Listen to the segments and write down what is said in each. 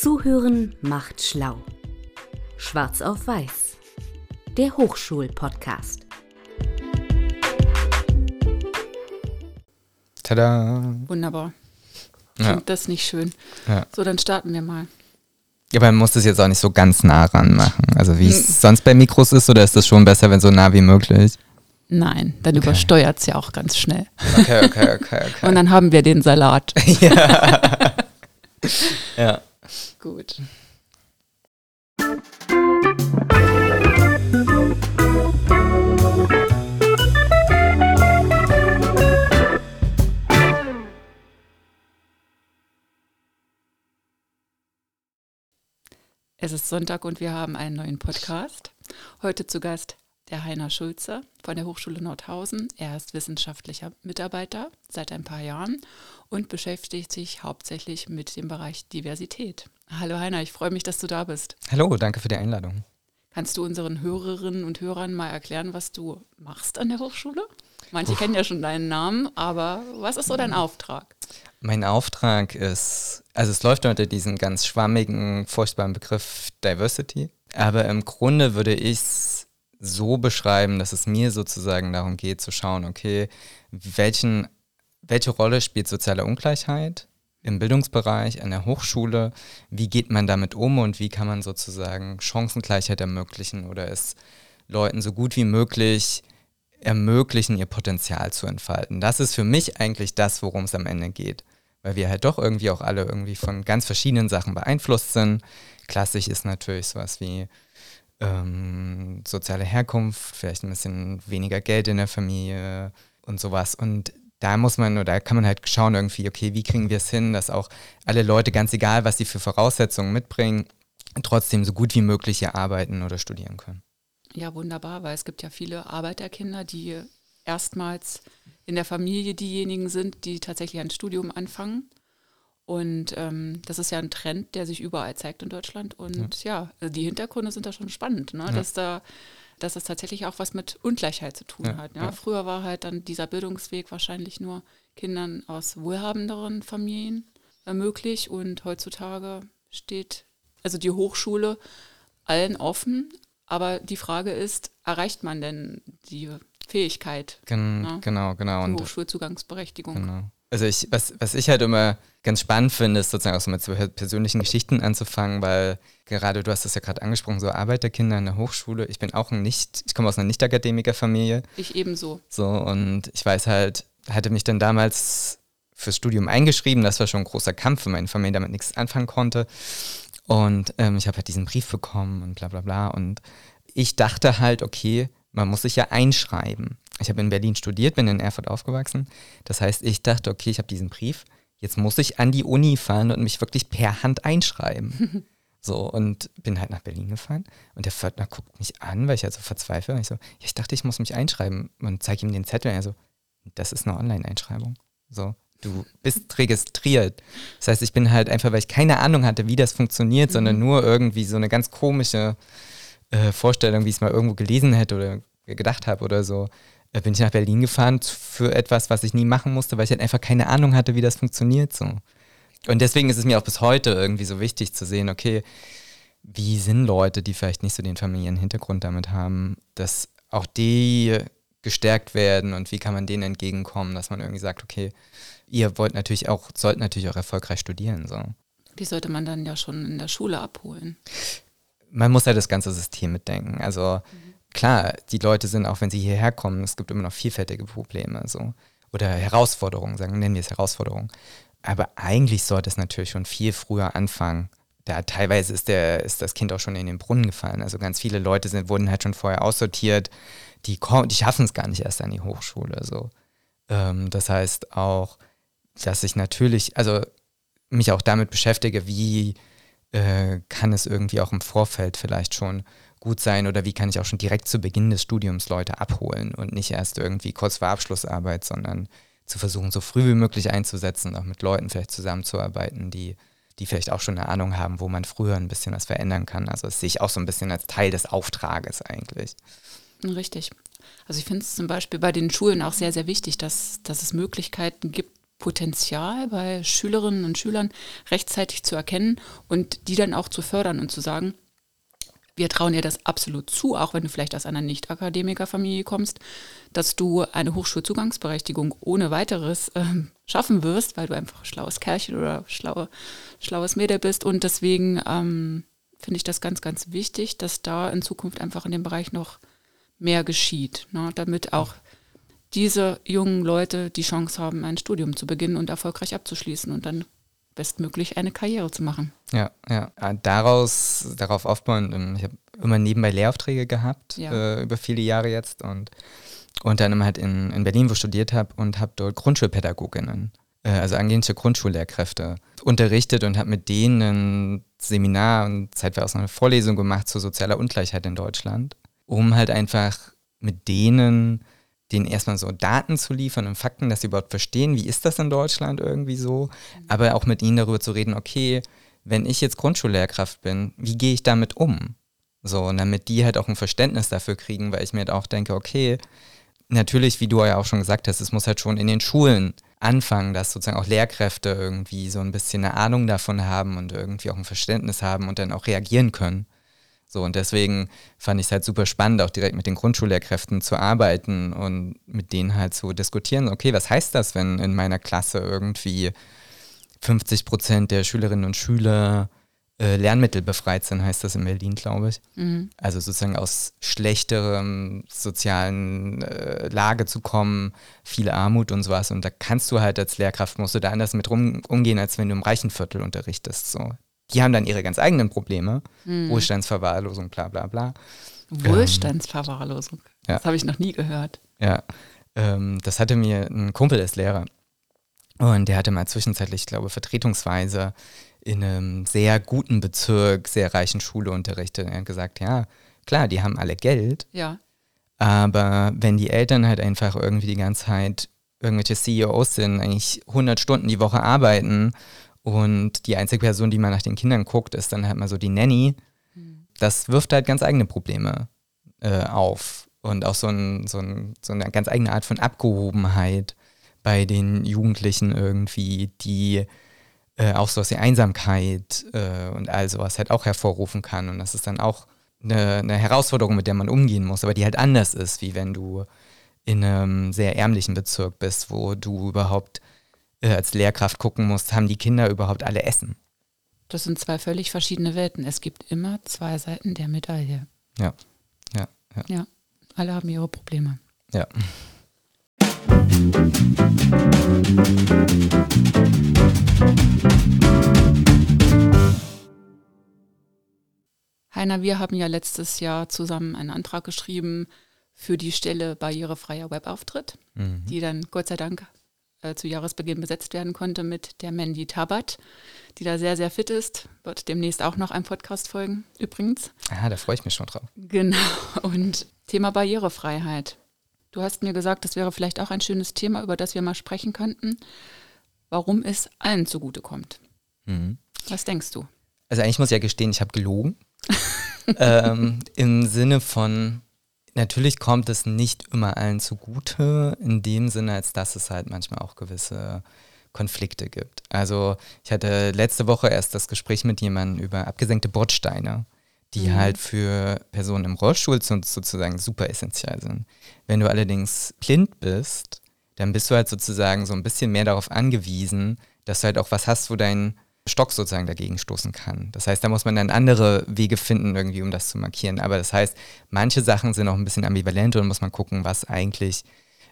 Zuhören macht schlau. Schwarz auf Weiß. Der Hochschul-Podcast. Tada! Wunderbar. Ja. Klingt das nicht schön. Ja. So, dann starten wir mal. Ja, aber man muss das jetzt auch nicht so ganz nah ran machen. Also wie Hm. es sonst bei Mikros ist, oder ist das schon besser, wenn so nah wie möglich? Nein, dann übersteuert es ja auch ganz schnell. Okay, okay, okay, okay. Und dann haben wir den Salat. ja. Gut. Es ist Sonntag und wir haben einen neuen Podcast. Heute zu Gast der Heiner Schulze von der Hochschule Nordhausen. Er ist wissenschaftlicher Mitarbeiter seit ein paar Jahren und beschäftigt sich hauptsächlich mit dem Bereich Diversität. Hallo Heiner, ich freue mich, dass du da bist. Hallo, danke für die Einladung. Kannst du unseren Hörerinnen und Hörern mal erklären, was du machst an der Hochschule? Manche kennen ja schon deinen Namen, aber was ist so dein Auftrag? Mein Auftrag ist, also es läuft unter diesen ganz schwammigen, furchtbaren Begriff Diversity, aber im Grunde würde ich es so beschreiben, dass es mir sozusagen darum geht zu schauen, okay, welchen, welche Rolle spielt soziale Ungleichheit im Bildungsbereich, an der Hochschule, wie geht man damit um und wie kann man sozusagen Chancengleichheit ermöglichen oder es Leuten so gut wie möglich ermöglichen, ihr Potenzial zu entfalten. Das ist für mich eigentlich das, worum es am Ende geht. Weil wir halt doch irgendwie auch alle irgendwie von ganz verschiedenen Sachen beeinflusst sind. Klassisch ist natürlich sowas wie ähm, soziale Herkunft, vielleicht ein bisschen weniger Geld in der Familie und sowas. Und da muss man, oder da kann man halt schauen irgendwie, okay, wie kriegen wir es hin, dass auch alle Leute, ganz egal, was sie für Voraussetzungen mitbringen, trotzdem so gut wie möglich hier arbeiten oder studieren können. Ja, wunderbar, weil es gibt ja viele Arbeiterkinder, die erstmals in der Familie diejenigen sind, die tatsächlich ein Studium anfangen. Und ähm, das ist ja ein Trend, der sich überall zeigt in Deutschland. Und ja, ja die Hintergründe sind da schon spannend, ne? Ja. dass da dass das tatsächlich auch was mit Ungleichheit zu tun ja, hat. Ja? Früher war halt dann dieser Bildungsweg wahrscheinlich nur Kindern aus wohlhabenderen Familien äh, möglich und heutzutage steht also die Hochschule allen offen, aber die Frage ist, erreicht man denn die Fähigkeit? Gen ne? Genau, genau. Die Hochschulzugangsberechtigung. Genau. Also ich, was, was ich halt immer ganz spannend finde, ist sozusagen auch so mit so persönlichen Geschichten anzufangen, weil gerade du hast das ja gerade angesprochen, so Arbeiterkinder in der Hochschule. Ich bin auch ein nicht, ich komme aus einer Nicht-Akademiker-Familie. Ich ebenso. So und ich weiß halt, hatte mich dann damals fürs Studium eingeschrieben. Das war schon ein großer Kampf, weil meine Familie damit nichts anfangen konnte. Und ähm, ich habe halt diesen Brief bekommen und bla bla bla. Und ich dachte halt, okay, man muss sich ja einschreiben. Ich habe in Berlin studiert, bin in Erfurt aufgewachsen. Das heißt, ich dachte, okay, ich habe diesen Brief, jetzt muss ich an die Uni fahren und mich wirklich per Hand einschreiben. so, und bin halt nach Berlin gefahren und der Pförtner guckt mich an, weil ich halt so verzweifle. Und ich so, ja, ich dachte, ich muss mich einschreiben und zeige ihm den Zettel. Und er so, das ist eine Online-Einschreibung. So, du bist registriert. Das heißt, ich bin halt einfach, weil ich keine Ahnung hatte, wie das funktioniert, mhm. sondern nur irgendwie so eine ganz komische äh, Vorstellung, wie ich es mal irgendwo gelesen hätte oder gedacht habe oder so, bin ich nach Berlin gefahren für etwas, was ich nie machen musste, weil ich halt einfach keine Ahnung hatte, wie das funktioniert so. Und deswegen ist es mir auch bis heute irgendwie so wichtig zu sehen, okay, wie sind Leute, die vielleicht nicht so den Familienhintergrund damit haben, dass auch die gestärkt werden und wie kann man denen entgegenkommen, dass man irgendwie sagt, okay, ihr wollt natürlich auch, sollt natürlich auch erfolgreich studieren. So. Die sollte man dann ja schon in der Schule abholen. Man muss ja das ganze System mitdenken. Also mhm. Klar, die Leute sind, auch wenn sie hierher kommen, es gibt immer noch vielfältige Probleme so. Oder Herausforderungen, sagen, nennen wir es Herausforderungen. Aber eigentlich sollte es natürlich schon viel früher anfangen. Da teilweise ist, der, ist das Kind auch schon in den Brunnen gefallen. Also ganz viele Leute sind, wurden halt schon vorher aussortiert, die, die schaffen es gar nicht erst an die Hochschule. So. Ähm, das heißt auch, dass ich natürlich, also mich auch damit beschäftige, wie äh, kann es irgendwie auch im Vorfeld vielleicht schon gut sein oder wie kann ich auch schon direkt zu Beginn des Studiums Leute abholen und nicht erst irgendwie kurz vor Abschlussarbeit, sondern zu versuchen, so früh wie möglich einzusetzen, auch mit Leuten vielleicht zusammenzuarbeiten, die, die vielleicht auch schon eine Ahnung haben, wo man früher ein bisschen was verändern kann. Also das sehe ich auch so ein bisschen als Teil des Auftrages eigentlich. Richtig. Also ich finde es zum Beispiel bei den Schulen auch sehr, sehr wichtig, dass, dass es Möglichkeiten gibt, Potenzial bei Schülerinnen und Schülern rechtzeitig zu erkennen und die dann auch zu fördern und zu sagen, wir trauen dir das absolut zu, auch wenn du vielleicht aus einer Nicht-Akademikerfamilie kommst, dass du eine Hochschulzugangsberechtigung ohne weiteres äh, schaffen wirst, weil du einfach schlaues Kerlchen oder schlaue, schlaues Mädel bist. Und deswegen ähm, finde ich das ganz, ganz wichtig, dass da in Zukunft einfach in dem Bereich noch mehr geschieht, ne, damit auch diese jungen Leute die Chance haben, ein Studium zu beginnen und erfolgreich abzuschließen und dann bestmöglich eine Karriere zu machen. Ja, ja. Äh, daraus, darauf aufbauen, ähm, ich habe immer nebenbei Lehraufträge gehabt, ja. äh, über viele Jahre jetzt und und dann halt in, in Berlin, wo ich studiert habe und habe dort Grundschulpädagoginnen, äh, also angehende Grundschullehrkräfte, unterrichtet und habe mit denen ein Seminar und zeitweise auch eine Vorlesung gemacht zur sozialer Ungleichheit in Deutschland, um halt einfach mit denen denen erstmal so Daten zu liefern und Fakten, dass sie überhaupt verstehen, wie ist das in Deutschland irgendwie so, aber auch mit ihnen darüber zu reden, okay, wenn ich jetzt Grundschullehrkraft bin, wie gehe ich damit um? So, und damit die halt auch ein Verständnis dafür kriegen, weil ich mir halt auch denke, okay, natürlich, wie du ja auch schon gesagt hast, es muss halt schon in den Schulen anfangen, dass sozusagen auch Lehrkräfte irgendwie so ein bisschen eine Ahnung davon haben und irgendwie auch ein Verständnis haben und dann auch reagieren können. So, und deswegen fand ich es halt super spannend, auch direkt mit den Grundschullehrkräften zu arbeiten und mit denen halt zu diskutieren, okay, was heißt das, wenn in meiner Klasse irgendwie 50 Prozent der Schülerinnen und Schüler äh, Lernmittel befreit sind, heißt das in Berlin, glaube ich. Mhm. Also sozusagen aus schlechterem sozialen äh, Lage zu kommen, viel Armut und sowas. Und da kannst du halt als Lehrkraft, musst du da anders mit rum, umgehen, als wenn du im reichen Viertel unterrichtest. So die haben dann ihre ganz eigenen Probleme. Mhm. Wohlstandsverwahrlosung, bla bla bla. Wohlstandsverwahrlosung. Ähm, das habe ich noch nie gehört. Ja. Ähm, das hatte mir ein Kumpel als Lehrer. Und der hatte mal zwischenzeitlich, ich glaube, vertretungsweise in einem sehr guten Bezirk, sehr reichen Schule unterrichtet. Er hat gesagt, ja, klar, die haben alle Geld. Ja. Aber wenn die Eltern halt einfach irgendwie die ganze Zeit irgendwelche CEOs sind, eigentlich 100 Stunden die Woche arbeiten und die einzige Person, die mal nach den Kindern guckt, ist dann halt mal so die Nanny. Das wirft halt ganz eigene Probleme äh, auf. Und auch so, ein, so, ein, so eine ganz eigene Art von Abgehobenheit bei den Jugendlichen irgendwie, die äh, auch so aus der Einsamkeit äh, und all sowas halt auch hervorrufen kann. Und das ist dann auch eine, eine, Herausforderung, mit der man umgehen muss, aber die halt anders ist, wie wenn du in einem sehr ärmlichen Bezirk bist, wo du überhaupt äh, als Lehrkraft gucken musst, haben die Kinder überhaupt alle Essen? Das sind zwei völlig verschiedene Welten. Es gibt immer zwei Seiten der Medaille. Ja, ja, ja. Ja, alle haben ihre Probleme. Ja. Heiner, wir haben ja letztes Jahr zusammen einen Antrag geschrieben für die Stelle barrierefreier Webauftritt, mhm. die dann Gott sei Dank äh, zu Jahresbeginn besetzt werden konnte mit der Mandy Tabat, die da sehr, sehr fit ist. Wird demnächst auch noch ein Podcast folgen, übrigens. Ah, da freue ich mich schon drauf. Genau. Und Thema Barrierefreiheit. Du hast mir gesagt, das wäre vielleicht auch ein schönes Thema, über das wir mal sprechen könnten, warum es allen zugutekommt. Mhm. Was denkst du? Also eigentlich muss ich ja gestehen, ich habe gelogen. ähm, Im Sinne von, Natürlich kommt es nicht immer allen zugute, in dem Sinne, als dass es halt manchmal auch gewisse Konflikte gibt. Also ich hatte letzte Woche erst das Gespräch mit jemandem über abgesenkte Bordsteine, die mhm. halt für Personen im Rollstuhl sozusagen super essentiell sind. Wenn du allerdings blind bist, dann bist du halt sozusagen so ein bisschen mehr darauf angewiesen, dass du halt auch was hast, wo dein Stock sozusagen dagegen stoßen kann. Das heißt, da muss man dann andere Wege finden, irgendwie, um das zu markieren. Aber das heißt, manche Sachen sind auch ein bisschen ambivalent und muss man gucken, was eigentlich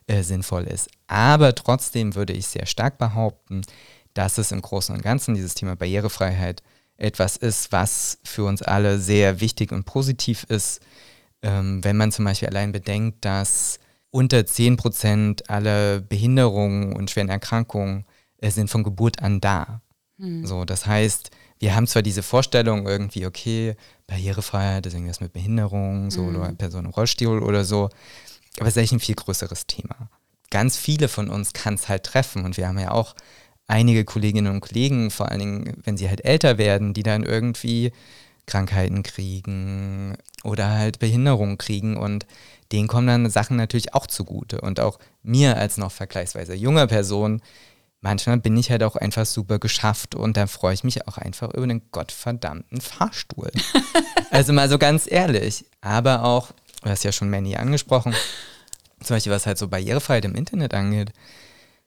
äh, sinnvoll ist. Aber trotzdem würde ich sehr stark behaupten, dass es im Großen und Ganzen dieses Thema Barrierefreiheit etwas ist, was für uns alle sehr wichtig und positiv ist. Ähm, wenn man zum Beispiel allein bedenkt, dass unter 10 Prozent aller Behinderungen und schweren Erkrankungen äh, sind von Geburt an da. Mhm. So, das heißt, wir haben zwar diese Vorstellung irgendwie, okay, Barrierefreiheit ist irgendwas mit Behinderung, so mhm. oder Person im Rollstuhl oder so, aber es ist eigentlich ein viel größeres Thema. Ganz viele von uns kann es halt treffen und wir haben ja auch einige Kolleginnen und Kollegen, vor allen Dingen, wenn sie halt älter werden, die dann irgendwie Krankheiten kriegen oder halt Behinderungen kriegen und denen kommen dann Sachen natürlich auch zugute. Und auch mir als noch vergleichsweise junger Person manchmal bin ich halt auch einfach super geschafft und da freue ich mich auch einfach über den gottverdammten Fahrstuhl. also mal so ganz ehrlich. Aber auch, du hast ja schon Manny angesprochen, zum Beispiel was halt so Barrierefreiheit im Internet angeht,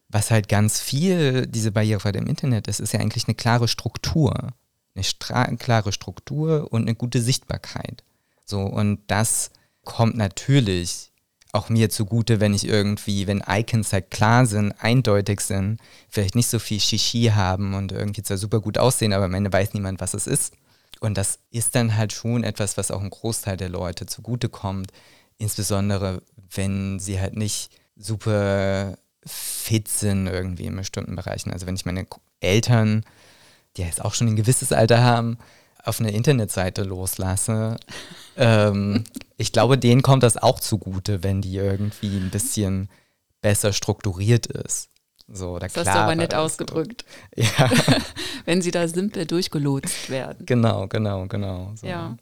was halt ganz viel diese Barrierefreiheit im Internet ist, ist ja eigentlich eine klare Struktur. Eine stra klare Struktur und eine gute Sichtbarkeit. So, und das kommt natürlich auch mir zugute, wenn ich irgendwie, wenn Icons halt klar sind, eindeutig sind, vielleicht nicht so viel Shishi haben und irgendwie zwar super gut aussehen, aber am Ende weiß niemand, was es ist. Und das ist dann halt schon etwas, was auch ein Großteil der Leute zugutekommt, insbesondere wenn sie halt nicht super fit sind irgendwie in bestimmten Bereichen. Also wenn ich meine Eltern, die jetzt auch schon ein gewisses Alter haben, auf eine Internetseite loslasse, ähm, ich glaube, denen kommt das auch zugute, wenn die irgendwie ein bisschen besser strukturiert ist. So, das hast du aber nett ausgedrückt. So. Ja. wenn sie da simpel durchgelotst werden. Genau, genau, genau. So. Ja.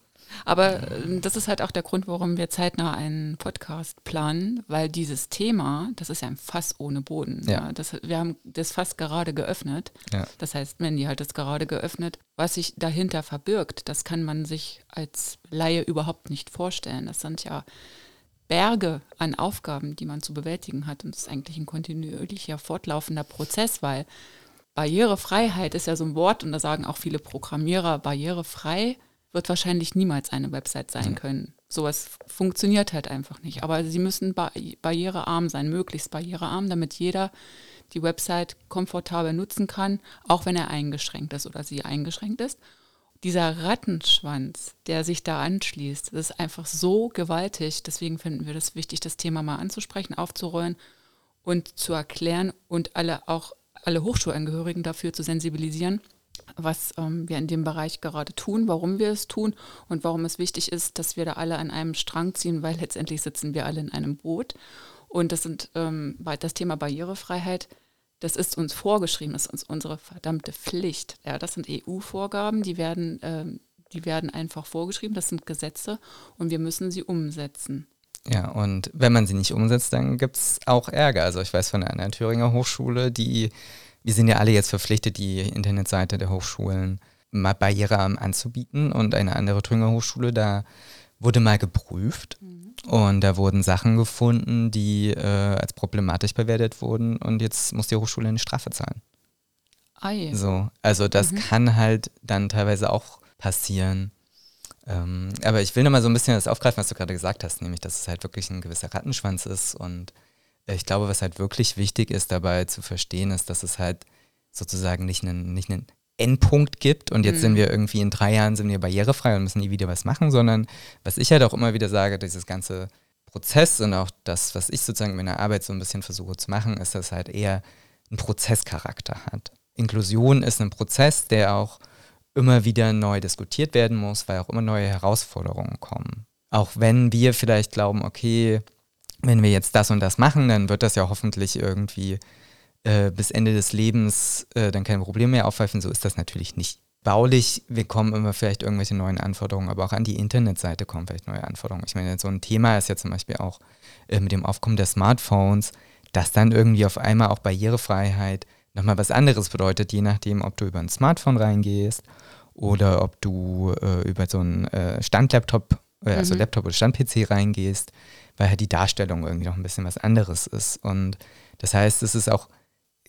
Aber äh, das ist halt auch der Grund, warum wir zeitnah einen Podcast planen, weil dieses Thema, das ist ja ein Fass ohne Boden. Ja. ja. Das, wir haben das Fass gerade geöffnet. Ja. Das heißt, Mandy hat es gerade geöffnet. Was sich dahinter verbirgt, das kann man sich als Laie überhaupt nicht vorstellen. Das sind ja Berge an Aufgaben, die man zu bewältigen hat. Und das ist eigentlich ein kontinuierlicher, fortlaufender Prozess, weil Barrierefreiheit ist ja so ein Wort und da sagen auch viele Programmierer, barrierefrei wird wahrscheinlich niemals eine Website sein können. Sowas funktioniert halt einfach nicht. Aber sie müssen barrierearm sein, möglichst barrierearm, damit jeder die Website komfortabel nutzen kann, auch wenn er eingeschränkt ist oder sie eingeschränkt ist. Dieser Rattenschwanz, der sich da anschließt, das ist einfach so gewaltig. Deswegen finden wir das wichtig, das Thema mal anzusprechen, aufzurollen und zu erklären und alle auch alle Hochschulangehörigen dafür zu sensibilisieren, was ähm, wir in dem Bereich gerade tun, warum wir es tun und warum es wichtig ist, dass wir da alle an einem Strang ziehen, weil letztendlich sitzen wir alle in einem Boot. Und das sind ähm, das Thema Barrierefreiheit, das ist uns vorgeschrieben, das ist uns unsere verdammte Pflicht. Ja, das sind EU-Vorgaben, die werden, ähm, die werden einfach vorgeschrieben, das sind Gesetze und wir müssen sie umsetzen. Ja, und wenn man sie nicht umsetzt, dann gibt es auch Ärger. Also ich weiß von einer Thüringer Hochschule, die wir sind ja alle jetzt verpflichtet, die Internetseite der Hochschulen mal barrierearm anzubieten. Und eine andere Thüringer Hochschule, da wurde mal geprüft mhm. und da wurden Sachen gefunden, die äh, als problematisch bewertet wurden und jetzt muss die Hochschule eine Strafe zahlen. Ei. So, also das mhm. kann halt dann teilweise auch passieren. Ähm, aber ich will nochmal so ein bisschen das aufgreifen, was du gerade gesagt hast, nämlich, dass es halt wirklich ein gewisser Rattenschwanz ist und ich glaube, was halt wirklich wichtig ist dabei zu verstehen, ist, dass es halt sozusagen nicht einen, nicht einen Endpunkt gibt und jetzt mhm. sind wir irgendwie in drei Jahren sind wir barrierefrei und müssen nie wieder was machen, sondern was ich halt auch immer wieder sage, dieses ganze Prozess und auch das, was ich sozusagen in meiner Arbeit so ein bisschen versuche zu machen, ist, dass es halt eher einen Prozesscharakter hat. Inklusion ist ein Prozess, der auch immer wieder neu diskutiert werden muss, weil auch immer neue Herausforderungen kommen. Auch wenn wir vielleicht glauben, okay, wenn wir jetzt das und das machen, dann wird das ja hoffentlich irgendwie äh, bis Ende des Lebens äh, dann kein Problem mehr aufpfeifen. So ist das natürlich nicht. Baulich, wir kommen immer vielleicht irgendwelche neuen Anforderungen, aber auch an die Internetseite kommen vielleicht neue Anforderungen. Ich meine, so ein Thema ist ja zum Beispiel auch äh, mit dem Aufkommen der Smartphones, dass dann irgendwie auf einmal auch Barrierefreiheit nochmal was anderes bedeutet, je nachdem, ob du über ein Smartphone reingehst oder ob du äh, über so einen äh, Standlaptop, also mhm. Laptop oder Stand-PC reingehst weil halt die Darstellung irgendwie noch ein bisschen was anderes ist. Und das heißt, es ist auch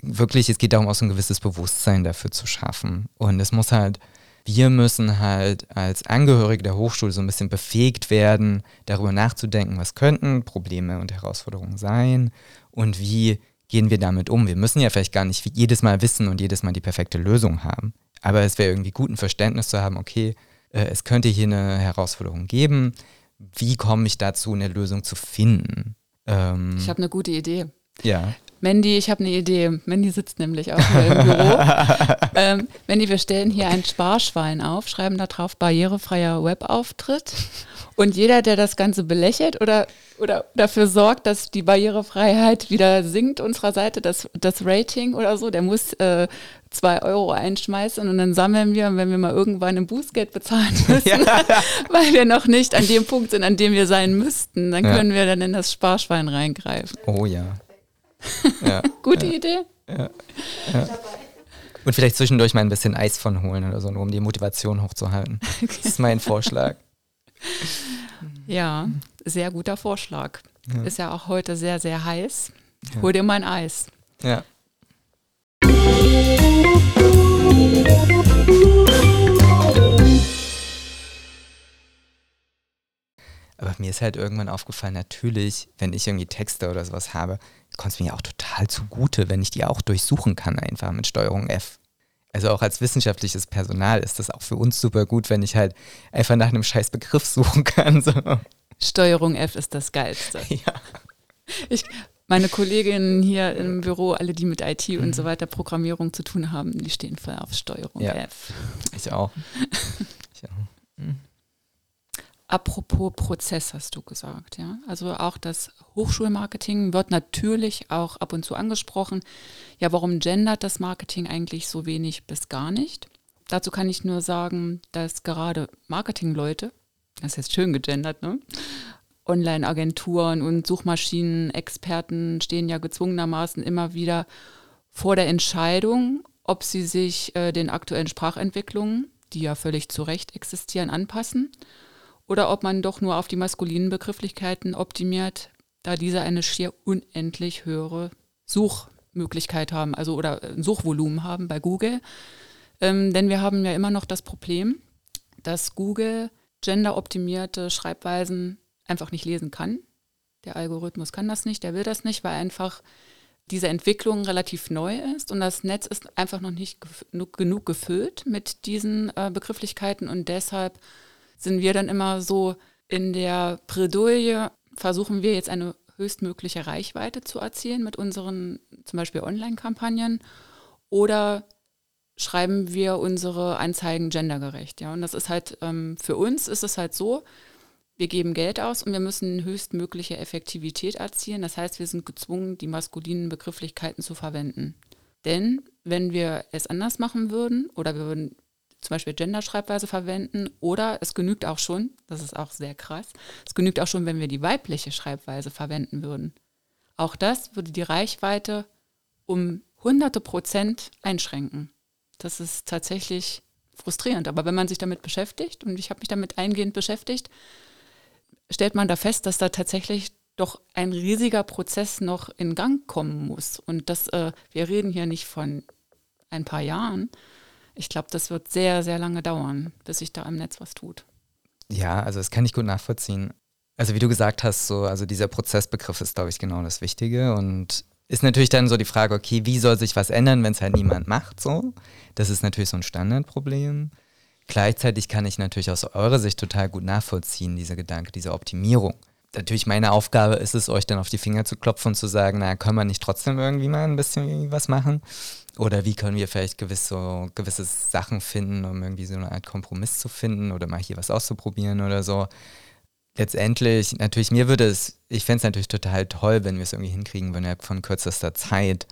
wirklich, es geht darum, auch so ein gewisses Bewusstsein dafür zu schaffen. Und es muss halt, wir müssen halt als Angehörige der Hochschule so ein bisschen befähigt werden, darüber nachzudenken, was könnten Probleme und Herausforderungen sein und wie gehen wir damit um. Wir müssen ja vielleicht gar nicht jedes Mal wissen und jedes Mal die perfekte Lösung haben. Aber es wäre irgendwie gut, ein Verständnis zu haben, okay, äh, es könnte hier eine Herausforderung geben wie komme ich dazu, eine Lösung zu finden? Ähm, ich habe eine gute Idee. Ja. Mandy, ich habe eine Idee. Mandy sitzt nämlich auch hier im Büro. ähm, Mandy, wir stellen hier ein Sparschwein auf, schreiben da drauf barrierefreier Webauftritt. Und jeder, der das Ganze belächelt oder, oder dafür sorgt, dass die Barrierefreiheit wieder sinkt unserer Seite, das, das Rating oder so, der muss äh, zwei Euro einschmeißen und dann sammeln wir, wenn wir mal irgendwann ein Bußgeld bezahlen müssen, ja. weil wir noch nicht an dem Punkt sind, an dem wir sein müssten, dann können ja. wir dann in das Sparschwein reingreifen. Oh ja. Ja. Gute Idee? Ja. ja. Und vielleicht zwischendurch mal ein bisschen Eis von holen oder so, nur um die Motivation hochzuhalten. Das ist mein Vorschlag. Ja, sehr guter Vorschlag. Ja. Ist ja auch heute sehr, sehr heiß. Ja. Hol dir mal ein Eis. Ja. Aber mir ist halt irgendwann aufgefallen, natürlich, wenn ich irgendwie Texte oder sowas habe, kommt es mir ja auch total zugute, wenn ich die auch durchsuchen kann, einfach mit Steuerung F. Also auch als wissenschaftliches Personal ist das auch für uns super gut, wenn ich halt einfach nach einem scheiß Begriff suchen kann. So. Steuerung F ist das Geilste. Ja. Ich, meine Kolleginnen hier im Büro, alle, die mit IT mhm. und so weiter, Programmierung zu tun haben, die stehen voll auf Steuerung ja. F. Ich auch. Apropos Prozess hast du gesagt, ja. Also auch das Hochschulmarketing wird natürlich auch ab und zu angesprochen. Ja, warum gendert das Marketing eigentlich so wenig bis gar nicht? Dazu kann ich nur sagen, dass gerade Marketingleute, das ist schön gegendert, ne? Online-Agenturen und Suchmaschinen-Experten stehen ja gezwungenermaßen immer wieder vor der Entscheidung, ob sie sich äh, den aktuellen Sprachentwicklungen, die ja völlig zu Recht existieren, anpassen oder ob man doch nur auf die maskulinen Begrifflichkeiten optimiert, da diese eine schier unendlich höhere Suchmöglichkeit haben, also oder ein Suchvolumen haben bei Google. Ähm, denn wir haben ja immer noch das Problem, dass Google genderoptimierte Schreibweisen einfach nicht lesen kann. Der Algorithmus kann das nicht, der will das nicht, weil einfach diese Entwicklung relativ neu ist und das Netz ist einfach noch nicht genug gefüllt mit diesen äh, Begrifflichkeiten und deshalb sind wir dann immer so in der Bredouille, versuchen wir jetzt eine höchstmögliche Reichweite zu erzielen mit unseren zum Beispiel Online-Kampagnen oder schreiben wir unsere Anzeigen gendergerecht. Ja? Und das ist halt, ähm, für uns ist es halt so, wir geben Geld aus und wir müssen höchstmögliche Effektivität erzielen. Das heißt, wir sind gezwungen, die maskulinen Begrifflichkeiten zu verwenden. Denn wenn wir es anders machen würden oder wir würden zum Beispiel Genderschreibweise verwenden oder es genügt auch schon, das ist auch sehr krass, es genügt auch schon, wenn wir die weibliche Schreibweise verwenden würden. Auch das würde die Reichweite um hunderte Prozent einschränken. Das ist tatsächlich frustrierend. Aber wenn man sich damit beschäftigt, und ich habe mich damit eingehend beschäftigt, stellt man da fest, dass da tatsächlich doch ein riesiger Prozess noch in Gang kommen muss. Und das, äh, wir reden hier nicht von ein paar Jahren, ich glaube, das wird sehr, sehr lange dauern, bis sich da im Netz was tut. Ja, also das kann ich gut nachvollziehen. Also wie du gesagt hast, so, also dieser Prozessbegriff ist, glaube ich, genau das Wichtige und ist natürlich dann so die Frage, okay, wie soll sich was ändern, wenn es halt niemand macht, so? Das ist natürlich so ein Standardproblem. Gleichzeitig kann ich natürlich aus eurer Sicht total gut nachvollziehen, dieser Gedanke, diese Optimierung. Natürlich meine Aufgabe ist es, euch dann auf die Finger zu klopfen und zu sagen, na, können wir nicht trotzdem irgendwie mal ein bisschen was machen? Oder wie können wir vielleicht gewisse, gewisse Sachen finden, um irgendwie so eine Art Kompromiss zu finden oder mal hier was auszuprobieren oder so. Letztendlich, natürlich, mir würde es, ich fände es natürlich total toll, wenn wir es irgendwie hinkriegen würden, von kürzester Zeit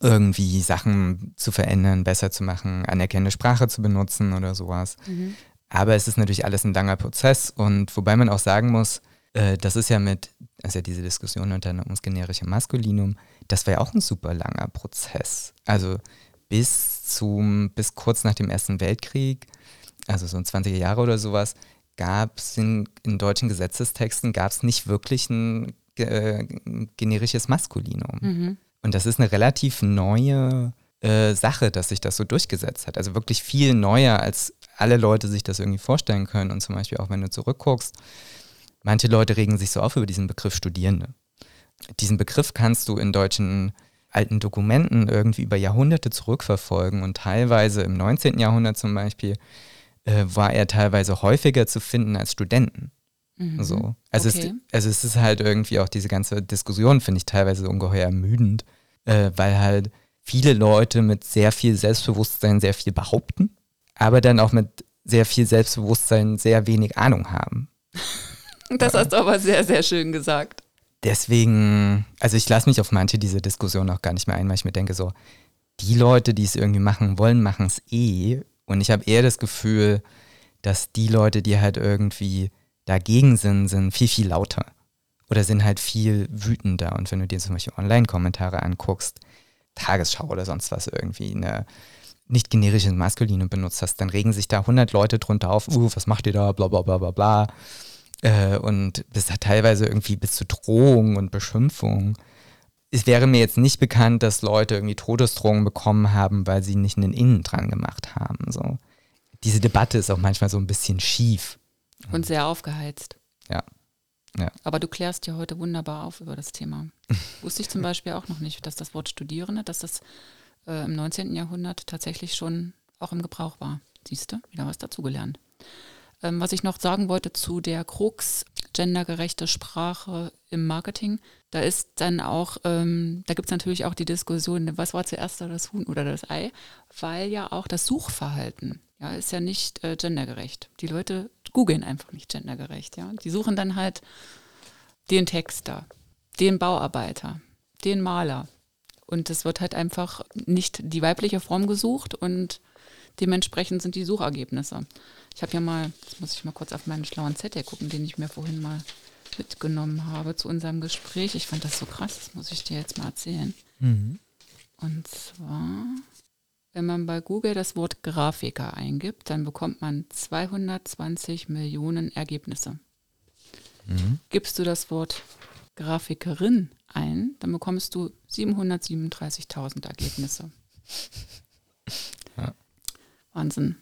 irgendwie Sachen zu verändern, besser zu machen, anerkennende Sprache zu benutzen oder sowas. Mhm. Aber es ist natürlich alles ein langer Prozess und wobei man auch sagen muss, äh, das ist ja mit, ist ja diese Diskussion unter ums generische Maskulinum, das war ja auch ein super langer Prozess. Also bis zum, bis kurz nach dem Ersten Weltkrieg, also so 20er Jahre oder sowas, gab es in, in, deutschen Gesetzestexten gab es nicht wirklich ein äh, generisches Maskulinum. Mhm. Und das ist eine relativ neue äh, Sache, dass sich das so durchgesetzt hat. Also wirklich viel neuer, als alle Leute sich das irgendwie vorstellen können. Und zum Beispiel auch wenn du zurückguckst, Manche Leute regen sich so auf über diesen Begriff Studierende. Diesen Begriff kannst du in deutschen alten Dokumenten irgendwie über Jahrhunderte zurückverfolgen und teilweise im 19. Jahrhundert zum Beispiel äh, war er teilweise häufiger zu finden als Studenten. Mhm. So. Also, okay. es, also es ist halt irgendwie auch diese ganze Diskussion, finde ich teilweise ungeheuer ermüdend, äh, weil halt viele Leute mit sehr viel Selbstbewusstsein sehr viel behaupten, aber dann auch mit sehr viel Selbstbewusstsein sehr wenig Ahnung haben. Das hast du aber sehr, sehr schön gesagt. Deswegen, also ich lasse mich auf manche dieser Diskussion auch gar nicht mehr ein, weil ich mir denke, so, die Leute, die es irgendwie machen wollen, machen es eh. Und ich habe eher das Gefühl, dass die Leute, die halt irgendwie dagegen sind, sind viel, viel lauter. Oder sind halt viel wütender. Und wenn du dir zum Beispiel Online-Kommentare anguckst, Tagesschau oder sonst was irgendwie eine nicht generische Maskuline benutzt hast, dann regen sich da 100 Leute drunter auf, uh, was macht ihr da, bla bla bla bla bla. Äh, und bis da teilweise irgendwie bis zu Drohung und Beschimpfung. Es wäre mir jetzt nicht bekannt, dass Leute irgendwie Todesdrohungen bekommen haben, weil sie nicht einen Innen dran gemacht haben. So. Diese Debatte ist auch manchmal so ein bisschen schief. Und sehr aufgeheizt. Ja. ja. Aber du klärst ja heute wunderbar auf über das Thema. Wusste ich zum Beispiel auch noch nicht, dass das Wort Studierende, dass das äh, im 19. Jahrhundert tatsächlich schon auch im Gebrauch war. Siehst du, wieder was dazugelernt. Ähm, was ich noch sagen wollte zu der Krux gendergerechte Sprache im Marketing, da ist dann auch, ähm, da gibt es natürlich auch die Diskussion, was war zuerst das Huhn oder das Ei, weil ja auch das Suchverhalten ja, ist ja nicht äh, gendergerecht. Die Leute googeln einfach nicht gendergerecht. Ja? Die suchen dann halt den Texter, den Bauarbeiter, den Maler. Und es wird halt einfach nicht die weibliche Form gesucht und dementsprechend sind die Suchergebnisse. Ich habe ja mal, jetzt muss ich mal kurz auf meinen schlauen Zettel gucken, den ich mir vorhin mal mitgenommen habe zu unserem Gespräch. Ich fand das so krass, das muss ich dir jetzt mal erzählen. Mhm. Und zwar, wenn man bei Google das Wort Grafiker eingibt, dann bekommt man 220 Millionen Ergebnisse. Mhm. Gibst du das Wort Grafikerin ein, dann bekommst du 737.000 Ergebnisse. Wahnsinn.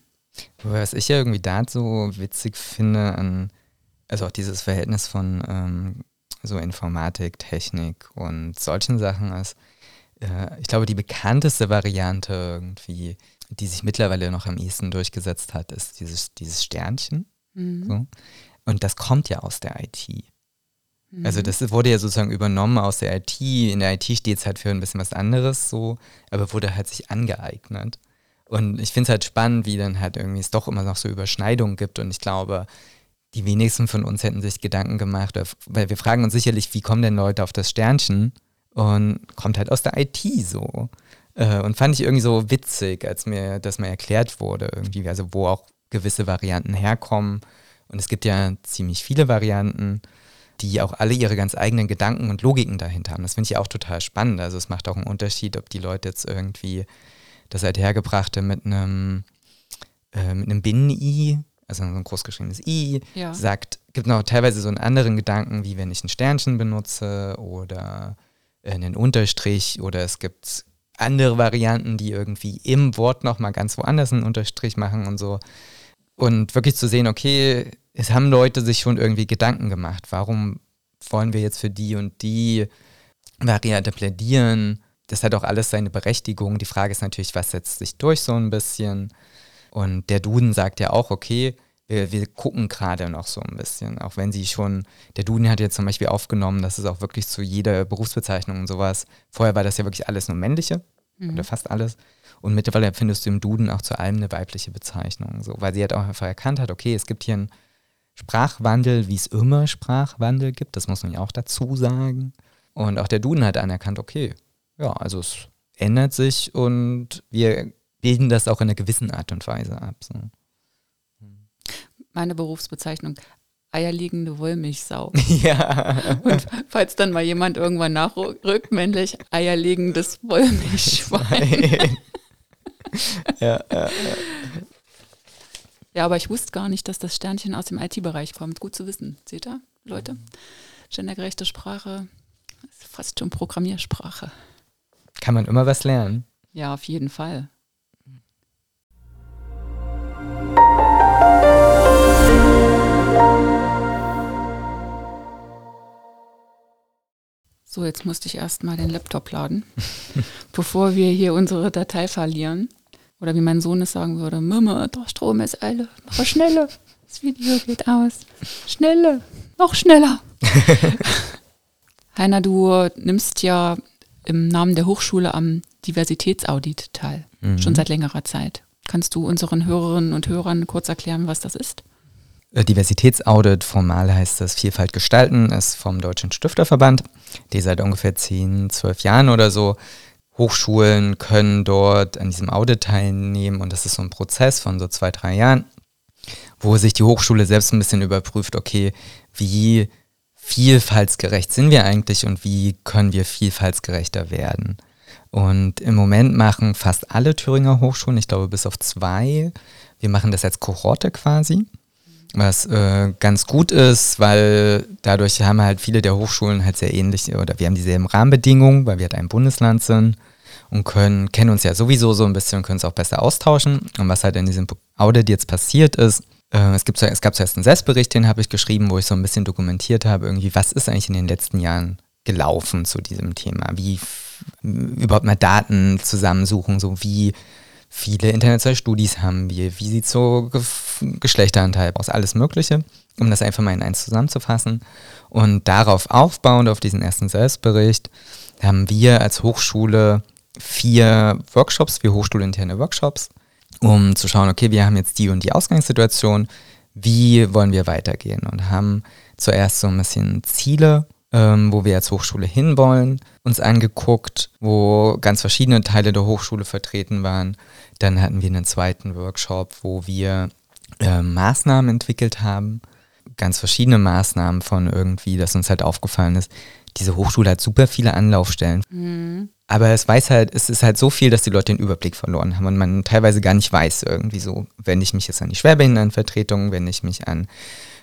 Was ich ja irgendwie da so witzig finde, an, also auch dieses Verhältnis von ähm, so Informatik, Technik und solchen Sachen ist, äh, ich glaube, die bekannteste Variante irgendwie, die sich mittlerweile noch am ehesten durchgesetzt hat, ist dieses, dieses Sternchen. Mhm. So. Und das kommt ja aus der IT. Also mhm. das wurde ja sozusagen übernommen aus der IT. In der IT steht es halt für ein bisschen was anderes so, aber wurde halt sich angeeignet. Und ich finde es halt spannend, wie dann halt irgendwie es doch immer noch so Überschneidungen gibt. Und ich glaube, die wenigsten von uns hätten sich Gedanken gemacht, weil wir fragen uns sicherlich, wie kommen denn Leute auf das Sternchen? Und kommt halt aus der IT so. Äh, und fand ich irgendwie so witzig, als mir das mal erklärt wurde, irgendwie, also wo auch gewisse Varianten herkommen. Und es gibt ja ziemlich viele Varianten die auch alle ihre ganz eigenen Gedanken und Logiken dahinter haben. Das finde ich auch total spannend. Also es macht auch einen Unterschied, ob die Leute jetzt irgendwie das Althergebrachte mit einem, äh, mit einem Binnen-I, also ein großgeschriebenes I, ja. sagt, gibt noch teilweise so einen anderen Gedanken, wie wenn ich ein Sternchen benutze oder äh, einen Unterstrich oder es gibt andere Varianten, die irgendwie im Wort nochmal ganz woanders einen Unterstrich machen und so. Und wirklich zu sehen, okay, es haben Leute sich schon irgendwie Gedanken gemacht. Warum wollen wir jetzt für die und die Variante plädieren? Das hat auch alles seine Berechtigung. Die Frage ist natürlich, was setzt sich durch so ein bisschen? Und der Duden sagt ja auch, okay, wir, wir gucken gerade noch so ein bisschen. Auch wenn sie schon, der Duden hat jetzt zum Beispiel aufgenommen, dass es auch wirklich zu jeder Berufsbezeichnung und sowas, vorher war das ja wirklich alles nur männliche mhm. oder fast alles. Und mittlerweile findest du im Duden auch zu allem eine weibliche Bezeichnung, so, weil sie halt auch einfach erkannt hat, okay, es gibt hier ein Sprachwandel, wie es immer Sprachwandel gibt, das muss man ja auch dazu sagen. Und auch der Duden hat anerkannt, okay, ja, also es ändert sich und wir bilden das auch in einer gewissen Art und Weise ab. So. Meine Berufsbezeichnung, eierlegende Wollmilchsau. Ja. Und falls dann mal jemand irgendwann nachrückt, männlich eierlegendes Wollmilchschwein. ja, ja, ja. Ja, aber ich wusste gar nicht, dass das Sternchen aus dem IT-Bereich kommt. Gut zu wissen. Seht ihr, Leute? Gendergerechte Sprache ist fast schon Programmiersprache. Kann man immer was lernen. Ja, auf jeden Fall. So, jetzt musste ich erstmal den Laptop laden, bevor wir hier unsere Datei verlieren. Oder wie mein Sohn es sagen würde, Mama, der Strom ist alle, mach schneller. Das Video geht aus. Schneller, noch schneller. Heiner, du nimmst ja im Namen der Hochschule am Diversitätsaudit teil, mhm. schon seit längerer Zeit. Kannst du unseren Hörerinnen und Hörern kurz erklären, was das ist? Äh, Diversitätsaudit, formal heißt das Vielfalt gestalten, ist vom Deutschen Stifterverband, die seit ungefähr 10, 12 Jahren oder so Hochschulen können dort an diesem Audit teilnehmen und das ist so ein Prozess von so zwei, drei Jahren, wo sich die Hochschule selbst ein bisschen überprüft, okay, wie vielfaltsgerecht sind wir eigentlich und wie können wir vielfaltsgerechter werden. Und im Moment machen fast alle Thüringer Hochschulen, ich glaube bis auf zwei, wir machen das als Kohorte quasi, was äh, ganz gut ist, weil dadurch haben halt viele der Hochschulen halt sehr ähnlich oder wir haben dieselben Rahmenbedingungen, weil wir halt ein Bundesland sind und können, kennen uns ja sowieso so ein bisschen und können es auch besser austauschen. Und was halt in diesem Audit jetzt passiert ist, äh, es, gibt, es gab zuerst einen Selbstbericht, den habe ich geschrieben, wo ich so ein bisschen dokumentiert habe, irgendwie, was ist eigentlich in den letzten Jahren gelaufen zu diesem Thema? Wie überhaupt mal Daten zusammensuchen, so wie viele internationale Studis haben wir, wie sieht so Ge Geschlechteranteil aus, alles Mögliche, um das einfach mal in eins zusammenzufassen. Und darauf aufbauend, auf diesen ersten Selbstbericht, haben wir als Hochschule vier Workshops, vier hochschulinterne Workshops, um zu schauen, okay, wir haben jetzt die und die Ausgangssituation, wie wollen wir weitergehen und haben zuerst so ein bisschen Ziele ähm, wo wir als Hochschule hinwollen, uns angeguckt, wo ganz verschiedene Teile der Hochschule vertreten waren. Dann hatten wir einen zweiten Workshop, wo wir äh, Maßnahmen entwickelt haben, ganz verschiedene Maßnahmen von irgendwie, dass uns halt aufgefallen ist, diese Hochschule hat super viele Anlaufstellen. Mhm. Aber es weiß halt, es ist halt so viel, dass die Leute den Überblick verloren haben und man teilweise gar nicht weiß, irgendwie so, wenn ich mich jetzt an die Schwerbehindertenvertretung, wenn ich mich an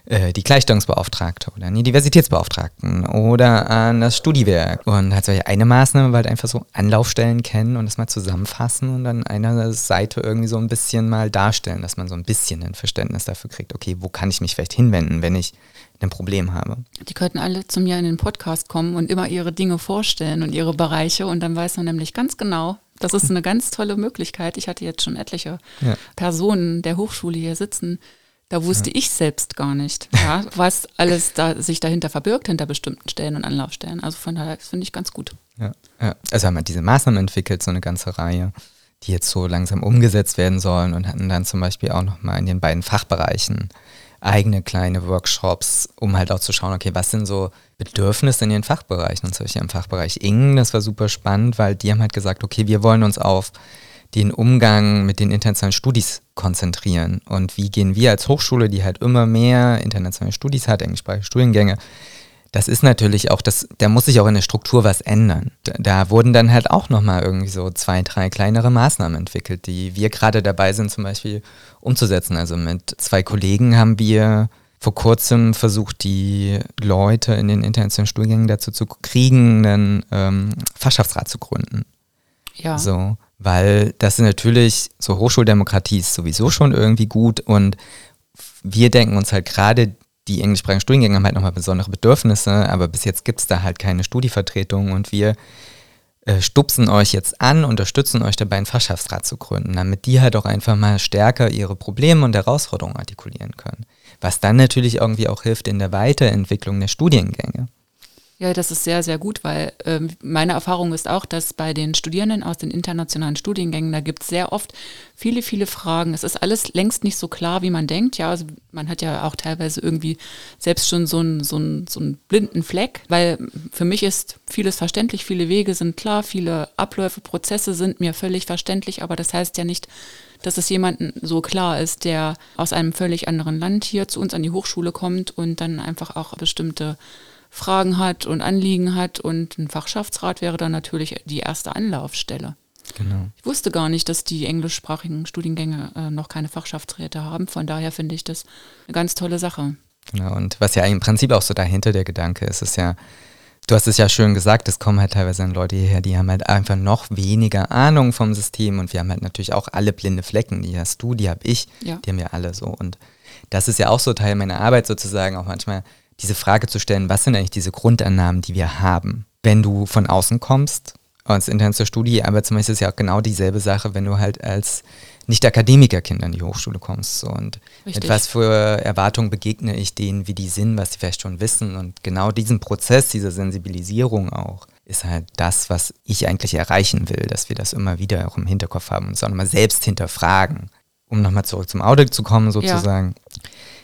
äh, die Gleichstellungsbeauftragte oder an die Diversitätsbeauftragten oder an das Studiwerk. Und halt solche eine Maßnahme, weil halt einfach so Anlaufstellen kennen und das mal zusammenfassen und dann einer Seite irgendwie so ein bisschen mal darstellen, dass man so ein bisschen ein Verständnis dafür kriegt, okay, wo kann ich mich vielleicht hinwenden, wenn ich ein Problem habe. Die könnten alle zu mir in den Podcast kommen und immer ihre Dinge vorstellen und ihre Bereiche und dann weiß man nämlich ganz genau, das ist eine ganz tolle Möglichkeit. Ich hatte jetzt schon etliche ja. Personen der Hochschule hier sitzen, da wusste ja. ich selbst gar nicht, ja, was alles da sich dahinter verbirgt, hinter bestimmten Stellen und Anlaufstellen. Also von daher finde ich ganz gut. Ja, ja. Also haben wir diese Maßnahmen entwickelt, so eine ganze Reihe, die jetzt so langsam umgesetzt werden sollen und hatten dann zum Beispiel auch nochmal in den beiden Fachbereichen eigene kleine Workshops, um halt auch zu schauen, okay, was sind so Bedürfnisse in den Fachbereichen? Und zum Beispiel im Fachbereich Ingen, das war super spannend, weil die haben halt gesagt, okay, wir wollen uns auf den Umgang mit den internationalen Studis konzentrieren. Und wie gehen wir als Hochschule, die halt immer mehr internationale Studis hat, englischsprachige Studiengänge, das ist natürlich auch, das, da muss sich auch in der Struktur was ändern. Da, da wurden dann halt auch nochmal irgendwie so zwei, drei kleinere Maßnahmen entwickelt, die wir gerade dabei sind, zum Beispiel umzusetzen. Also mit zwei Kollegen haben wir vor kurzem versucht, die Leute in den internationalen Studiengängen dazu zu kriegen, einen ähm, Fachschaftsrat zu gründen. Ja. So, weil das natürlich, so Hochschuldemokratie ist sowieso schon irgendwie gut und wir denken uns halt gerade, die englischsprachigen Studiengänge haben halt nochmal besondere Bedürfnisse, aber bis jetzt gibt es da halt keine Studievertretung und wir äh, stupsen euch jetzt an, unterstützen euch dabei, einen Fachschaftsrat zu gründen, damit die halt auch einfach mal stärker ihre Probleme und Herausforderungen artikulieren können. Was dann natürlich irgendwie auch hilft in der Weiterentwicklung der Studiengänge. Ja, das ist sehr, sehr gut, weil ähm, meine Erfahrung ist auch, dass bei den Studierenden aus den internationalen Studiengängen, da gibt es sehr oft viele, viele Fragen. Es ist alles längst nicht so klar, wie man denkt. Ja, also man hat ja auch teilweise irgendwie selbst schon so einen so so einen blinden Fleck, weil für mich ist vieles verständlich, viele Wege sind klar, viele Abläufe, Prozesse sind mir völlig verständlich, aber das heißt ja nicht, dass es jemanden so klar ist, der aus einem völlig anderen Land hier zu uns an die Hochschule kommt und dann einfach auch bestimmte Fragen hat und Anliegen hat. Und ein Fachschaftsrat wäre dann natürlich die erste Anlaufstelle. Genau. Ich wusste gar nicht, dass die englischsprachigen Studiengänge äh, noch keine Fachschaftsräte haben. Von daher finde ich das eine ganz tolle Sache. Genau, und was ja im Prinzip auch so dahinter der Gedanke ist, ist ja, du hast es ja schön gesagt, es kommen halt teilweise Leute hierher, die haben halt einfach noch weniger Ahnung vom System und wir haben halt natürlich auch alle blinde Flecken. Die hast du, die habe ich, ja. die haben wir alle so. Und das ist ja auch so Teil meiner Arbeit sozusagen, auch manchmal diese Frage zu stellen, was sind eigentlich diese Grundannahmen, die wir haben? Wenn du von außen kommst, als intensive Studie, aber zum Beispiel ist es ja auch genau dieselbe Sache, wenn du halt als Nicht-Akademiker-Kind an die Hochschule kommst. So. Und Richtig. mit was für Erwartungen begegne ich denen, wie die sind, was sie vielleicht schon wissen. Und genau diesen Prozess, diese Sensibilisierung auch, ist halt das, was ich eigentlich erreichen will, dass wir das immer wieder auch im Hinterkopf haben und uns auch nochmal selbst hinterfragen. Um nochmal zurück zum Audit zu kommen, sozusagen. Ja.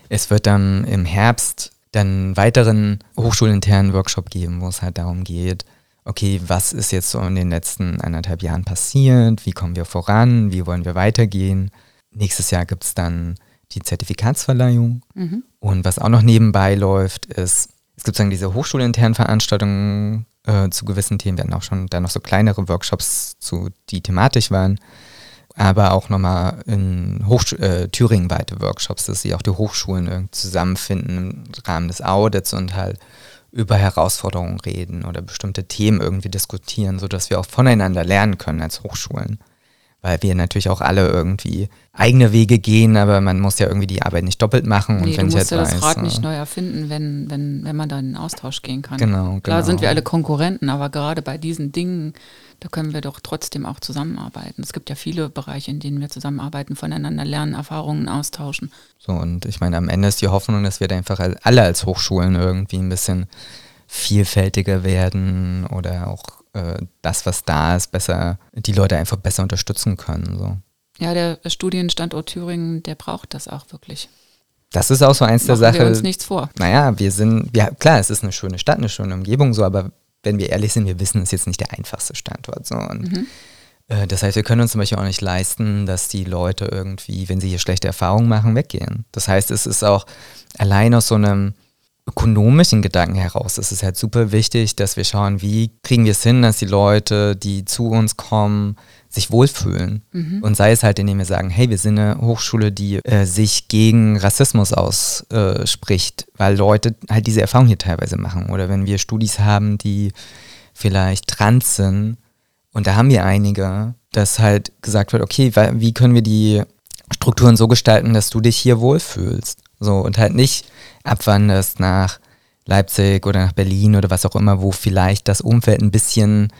Es wird dann im Herbst dann einen weiteren hochschulinternen Workshop geben, wo es halt darum geht, okay, was ist jetzt so in den letzten anderthalb Jahren passiert, wie kommen wir voran, wie wollen wir weitergehen. Nächstes Jahr gibt es dann die Zertifikatsverleihung. Mhm. Und was auch noch nebenbei läuft, ist, es gibt sozusagen diese hochschulinternen Veranstaltungen äh, zu gewissen Themen. Wir hatten auch schon da noch so kleinere Workshops, zu, die thematisch waren. Aber auch nochmal in Hochsch äh, Thüringen weite Workshops, dass sie auch die Hochschulen zusammenfinden im Rahmen des Audits und halt über Herausforderungen reden oder bestimmte Themen irgendwie diskutieren, sodass wir auch voneinander lernen können als Hochschulen weil wir natürlich auch alle irgendwie eigene Wege gehen, aber man muss ja irgendwie die Arbeit nicht doppelt machen. Nee, und wenn du musst ja das weiß, Rad nicht äh, neu erfinden, wenn, wenn, wenn man da in den Austausch gehen kann. Genau, Klar genau. sind wir alle Konkurrenten, aber gerade bei diesen Dingen, da können wir doch trotzdem auch zusammenarbeiten. Es gibt ja viele Bereiche, in denen wir zusammenarbeiten, voneinander lernen, Erfahrungen austauschen. So, und ich meine, am Ende ist die Hoffnung, dass wir da einfach alle als Hochschulen irgendwie ein bisschen vielfältiger werden oder auch äh, das, was da ist, besser, die Leute einfach besser unterstützen können. So. Ja, der Studienstandort Thüringen, der braucht das auch wirklich. Das ist auch so eins der Machen wir Sachen. uns nichts vor. Naja, wir sind, ja klar, es ist eine schöne Stadt, eine schöne Umgebung, so, aber wenn wir ehrlich sind, wir wissen, es ist jetzt nicht der einfachste Standort. So. Und Mhm. äh, das heißt, wir können uns zum Beispiel auch nicht leisten, dass die Leute irgendwie, wenn sie hier schlechte Erfahrungen machen, weggehen. Das heißt, es ist auch allein aus so einem ökonomischen Gedanken heraus, es ist halt super wichtig, dass wir schauen, wie kriegen wir es hin, dass die Leute, die zu uns kommen, sich wohlfühlen. Und sei es halt, indem wir sagen, hey, wir sind eine Hochschule, die äh, sich gegen Rassismus ausspricht, weil Leute halt diese Erfahrung hier teilweise machen. Oder wenn wir Studis haben, die vielleicht trans sind, und da haben wir einige, dass halt gesagt wird, okay, wie können wir die Strukturen so gestalten, dass du dich hier wohlfühlst? So, und halt nicht abwanderst nach Leipzig oder nach Berlin oder was auch immer, wo vielleicht das Umfeld ein bisschen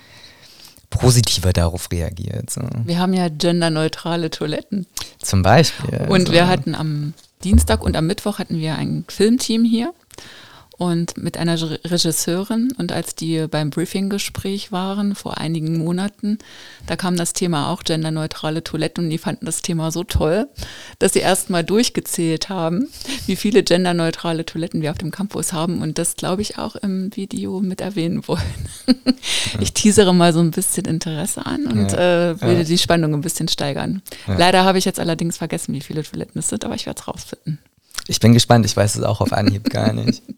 positiver darauf reagiert. So. Wir haben ja genderneutrale Toiletten. Zum Beispiel. Und so. wir hatten am Dienstag und am Mittwoch hatten wir ein Filmteam hier und mit einer Re- Regisseurin. Und als die beim Briefinggespräch waren vor einigen Monaten, da kam das Thema auch genderneutrale Toiletten und die fanden das Thema so toll, dass sie erst mal durchgezählt haben, wie viele genderneutrale Toiletten wir auf dem Campus haben und das, glaube ich, auch im Video mit erwähnen wollen. Ich teasere mal so ein bisschen Interesse an und Ja. äh, will Ja. die Spannung ein bisschen steigern. Ja. Leider habe ich jetzt allerdings vergessen, wie viele Toiletten es sind, aber ich werde es rausfinden. Ich bin gespannt, ich weiß es auch auf Anhieb gar nicht.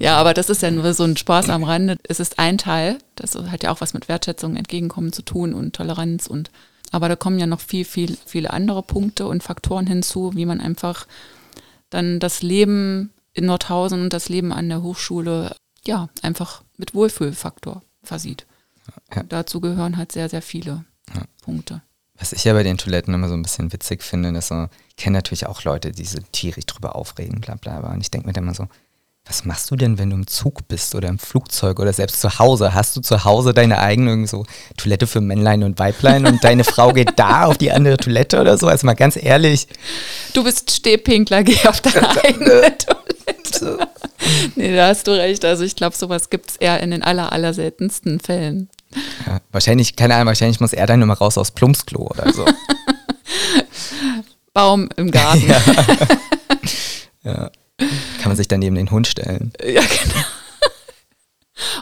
Ja, aber das ist ja nur so ein Spaß am Rande. Es ist ein Teil, das hat ja auch was mit Wertschätzung, Entgegenkommen zu tun und Toleranz und aber da kommen ja noch viel, viel, viele andere Punkte und Faktoren hinzu, wie man einfach dann das Leben in Nordhausen und das Leben an der Hochschule ja einfach mit Wohlfühlfaktor versieht. Ja. Dazu gehören halt sehr, sehr viele Punkte. Was ich ja bei den Toiletten immer so ein bisschen witzig finde, ist so, ich kenne natürlich auch Leute, die sich tierisch drüber aufregen, bla bla bla. Und ich denke mir dann immer so, was machst du denn, wenn du im Zug bist oder im Flugzeug oder selbst zu Hause? Hast du zu Hause deine eigene irgendwie so Toilette für Männlein und Weiblein und deine Frau geht da auf die andere Toilette oder so? Also mal ganz ehrlich. Du bist Stehpinkler, geh auf deine eigene Toilette. Nee, da hast du recht. Also ich glaube, sowas gibt es eher in den aller, aller seltensten Fällen. Ja, wahrscheinlich, keine Ahnung, wahrscheinlich muss er dann nur mal raus aus Plumpsklo oder so. Baum im Garten. ja. ja. Kann man sich dann neben den Hund stellen. Ja, genau.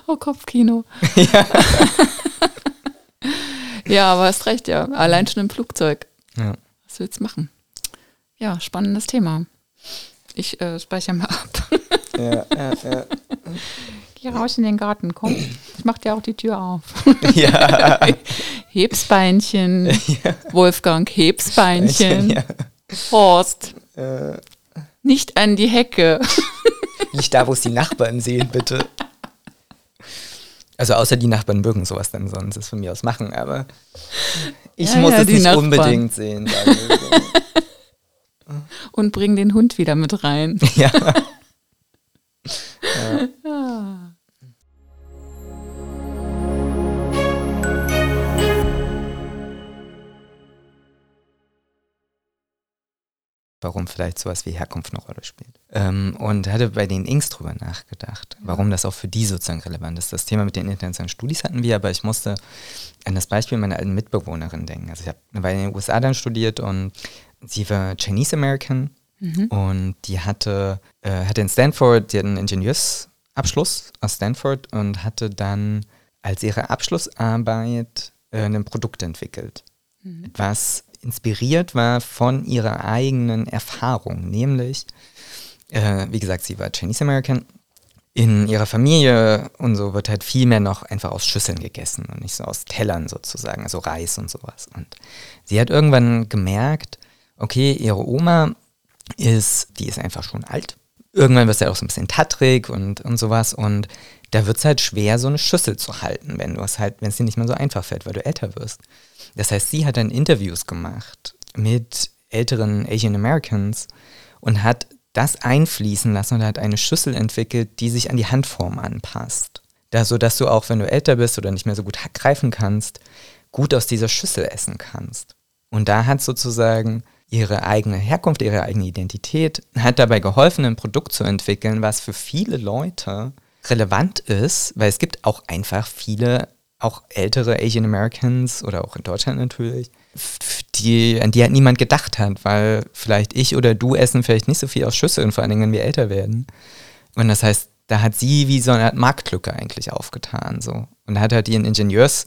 Oh, Kopfkino. Ja. aber hast recht, ja. Allein schon im Flugzeug. Ja. Was willst du machen? Ja, spannendes Thema. Ich äh, speichere mal ab. Ja, ja, ja. Geh raus in den Garten, komm. Ich mach dir auch die Tür auf. ja. Hebsbeinchen. Wolfgang, Hebsbeinchen. ja. Horst. Äh, Nicht an die Hecke. nicht da, wo es die Nachbarn sehen, bitte. Also außer die Nachbarn mögen sowas dann sonst es von mir aus machen, aber ich Ja, muss ja, es nicht Nachbarn. unbedingt sehen. so. Und bring den Hund wieder mit rein. ja. Warum vielleicht sowas wie Herkunft eine Rolle spielt. Ähm, und hatte bei den Inks drüber nachgedacht, warum das auch für die sozusagen relevant ist. Das Thema mit den internationalen Studis hatten wir, aber ich musste an das Beispiel meiner alten Mitbewohnerin denken. Also ich habe eine Weile in den USA dann studiert und sie war Chinese American und die hatte, äh, hatte in Stanford, die hat einen Ingenieursabschluss aus Stanford und hatte dann als ihre Abschlussarbeit äh, ein Produkt entwickelt, was inspiriert war von ihrer eigenen Erfahrung, nämlich, äh, wie gesagt, sie war Chinese American in ihrer Familie und so wird halt viel mehr noch einfach aus Schüsseln gegessen und nicht so aus Tellern sozusagen, also Reis und sowas. Und sie hat irgendwann gemerkt, okay, ihre Oma ist, die ist einfach schon alt. Irgendwann wird sie halt auch so ein bisschen tattrig und, und sowas und da wird es halt schwer, so eine Schüssel zu halten, wenn du es halt, wenn es dir nicht mehr so einfach fällt, weil du älter wirst. Das heißt, sie hat dann Interviews gemacht mit älteren Asian Americans und hat das einfließen lassen und hat eine Schüssel entwickelt, die sich an die Handform anpasst. Da, so dass du auch, wenn du älter bist oder nicht mehr so gut greifen kannst, gut aus dieser Schüssel essen kannst. Und da hat sozusagen ihre eigene Herkunft, ihre eigene Identität, hat dabei geholfen, ein Produkt zu entwickeln, was für viele Leute relevant ist, weil es gibt auch einfach viele, auch ältere Asian Americans oder auch in Deutschland natürlich, die, an die halt niemand gedacht hat, weil vielleicht ich oder du essen vielleicht nicht so viel aus Schüsseln, vor allen Dingen, wenn wir älter werden. Und das heißt, da hat sie wie so eine Art Marktlücke eigentlich aufgetan. So. Und hat halt ihren Ingenieurs-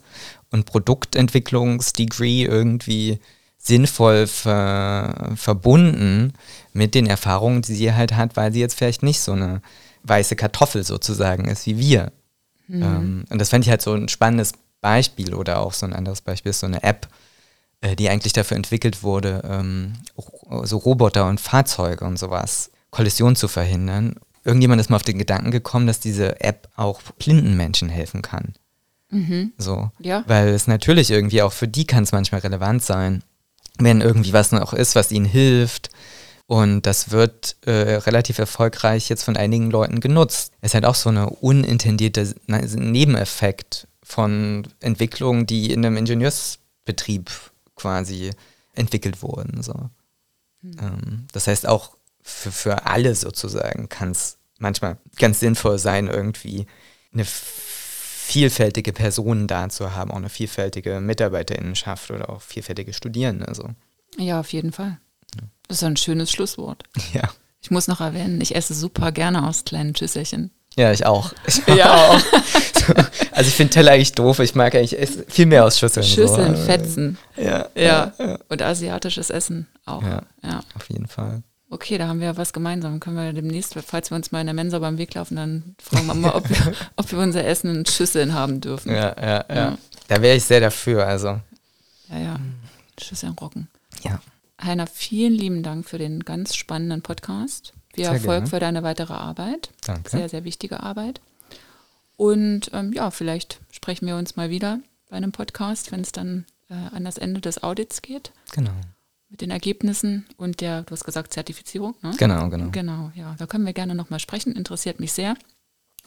und Produktentwicklungsdegree irgendwie sinnvoll ver verbunden mit den Erfahrungen, die sie halt hat, weil sie jetzt vielleicht nicht so eine weiße Kartoffel sozusagen ist wie wir. Mhm. Ähm, und das fände ich halt so ein spannendes Beispiel oder auch so ein anderes Beispiel ist so eine App, äh, die eigentlich dafür entwickelt wurde, ähm, so Roboter und Fahrzeuge und sowas, Kollision zu verhindern. Irgendjemand ist mal auf den Gedanken gekommen, dass diese App auch blinden Menschen helfen kann. Mhm. So. Ja. Weil es natürlich irgendwie auch für die kann es manchmal relevant sein, wenn irgendwie was noch ist, was ihnen hilft. Und das wird äh, relativ erfolgreich jetzt von einigen Leuten genutzt. Es hat auch so eine unintendierte Nebeneffekt von Entwicklungen, die in einem Ingenieursbetrieb quasi entwickelt wurden. So. Mhm. Ähm, das heißt, auch für, für alle sozusagen kann es manchmal ganz sinnvoll sein, irgendwie eine vielfältige Person da zu haben, auch eine vielfältige Mitarbeiterinnenschaft oder auch vielfältige Studierende. So. Ja, auf jeden Fall. Das ist ein schönes Schlusswort. Ja. Ich muss noch erwähnen, ich esse super gerne aus kleinen Schüsselchen. Ja, ich auch. Ich ja. auch. Also ich finde Teller eigentlich doof. Ich mag eigentlich viel mehr aus Schüsseln. Schüsseln, so. Fetzen. Ja, ja. ja. Und asiatisches Essen auch. Ja, ja, auf jeden Fall. Okay, da haben wir was gemeinsam. Können wir demnächst, falls wir uns mal in der Mensa beim Weg laufen, dann fragen wir mal, ob wir, ob wir unser Essen in Schüsseln haben dürfen. Ja, ja, ja. ja. Da wäre ich sehr dafür, also. Ja, ja. Schüsseln rocken. Ja. Heiner, vielen lieben Dank für den ganz spannenden Podcast. Viel Erfolg gerne. für deine weitere Arbeit. Danke. Sehr, sehr wichtige Arbeit. Und ähm, ja, vielleicht sprechen wir uns mal wieder bei einem Podcast, wenn es dann äh, an das Ende des Audits geht. Genau. Mit den Ergebnissen und der, du hast gesagt, Zertifizierung. Ne? Genau, genau. Genau, ja. Da können wir gerne nochmal sprechen. Interessiert mich sehr.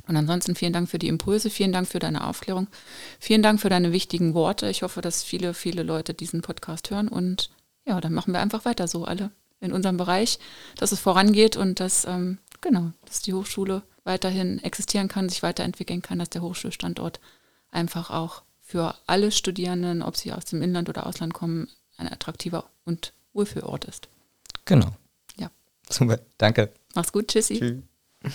Und ansonsten vielen Dank für die Impulse, vielen Dank für deine Aufklärung, vielen Dank für deine wichtigen Worte. Ich hoffe, dass viele, viele Leute diesen Podcast hören und ja, dann machen wir einfach weiter so alle in unserem Bereich, dass es vorangeht und dass, ähm, genau, dass die Hochschule weiterhin existieren kann, sich weiterentwickeln kann, dass der Hochschulstandort einfach auch für alle Studierenden, ob sie aus dem Inland oder Ausland kommen, ein attraktiver und Wohlfühlort ist. Genau. Ja. Super, danke. Mach's gut, tschüssi. Tschüss.